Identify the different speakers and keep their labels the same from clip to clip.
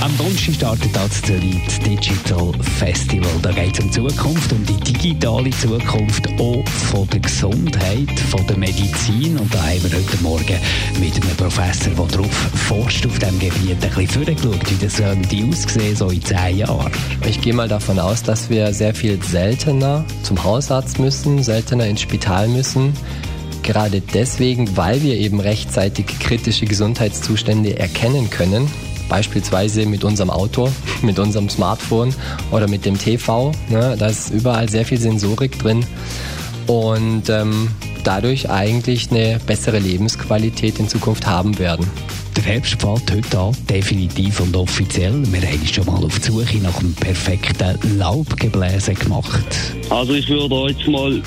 Speaker 1: Am Donnerstag startet das Zürich Digital Festival. Da geht es um Zukunft, um die digitale Zukunft auch von der Gesundheit, von der Medizin. Und da haben wir heute Morgen mit einem Professor, der darauf forscht auf diesem Gebiet, ein bisschen vorgeschaut, wie das könnte aussehen so in zehn Jahren.
Speaker 2: Ich gehe mal davon aus, dass wir sehr viel seltener zum Hausarzt müssen, seltener ins Spital müssen gerade deswegen, weil wir eben rechtzeitig kritische Gesundheitszustände erkennen können. Beispielsweise mit unserem Auto, mit unserem Smartphone oder mit dem TV. Ne? Da ist überall sehr viel Sensorik drin und ähm, dadurch eigentlich eine bessere Lebensqualität in Zukunft haben werden.
Speaker 1: Der Herbst fällt heute an, definitiv und offiziell. Wir haben schon mal auf die Suche nach einem perfekten Laubgebläse gemacht.
Speaker 3: Also ich würde jetzt mal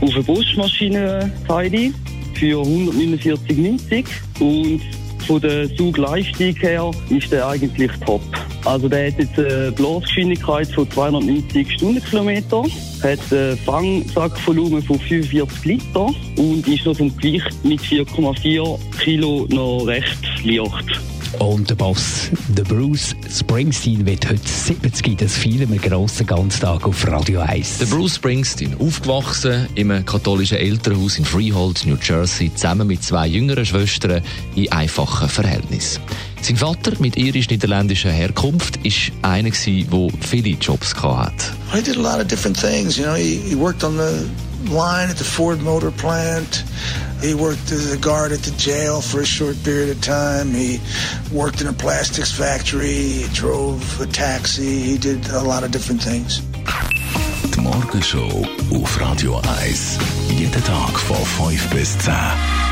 Speaker 3: auf eine Buschmaschine Heidi für 149,90 und von der Zugleistung her ist der eigentlich top. Also der hat jetzt eine Blasgeschwindigkeit von 290 Stundenkilometer, hat ein Fangsackvolumen von 45 Liter und ist noch vom Gewicht mit 4,4 Kilo noch recht leicht.
Speaker 1: Und der Boss, der Bruce Springsteen, wird heute 70. Das feiern wir grossen Ganztag auf Radio 1.
Speaker 4: Der Bruce Springsteen, aufgewachsen im katholischen Elternhaus in Freehold, New Jersey, zusammen mit zwei jüngeren Schwestern in einfachen Verhältnissen. Sein Vater mit irisch-niederländischer Herkunft ist einer, der viele Jobs hatte.
Speaker 5: He did a lot of different things. You know, he, he worked on the line at the Ford Motor Plant. He worked as a guard at the jail for a short period of time. He worked in a plastics factory. He drove a taxi. He did a lot of different things.
Speaker 6: Die Morgenshow auf Radio 1. Jeden Tag von 5 bis 10.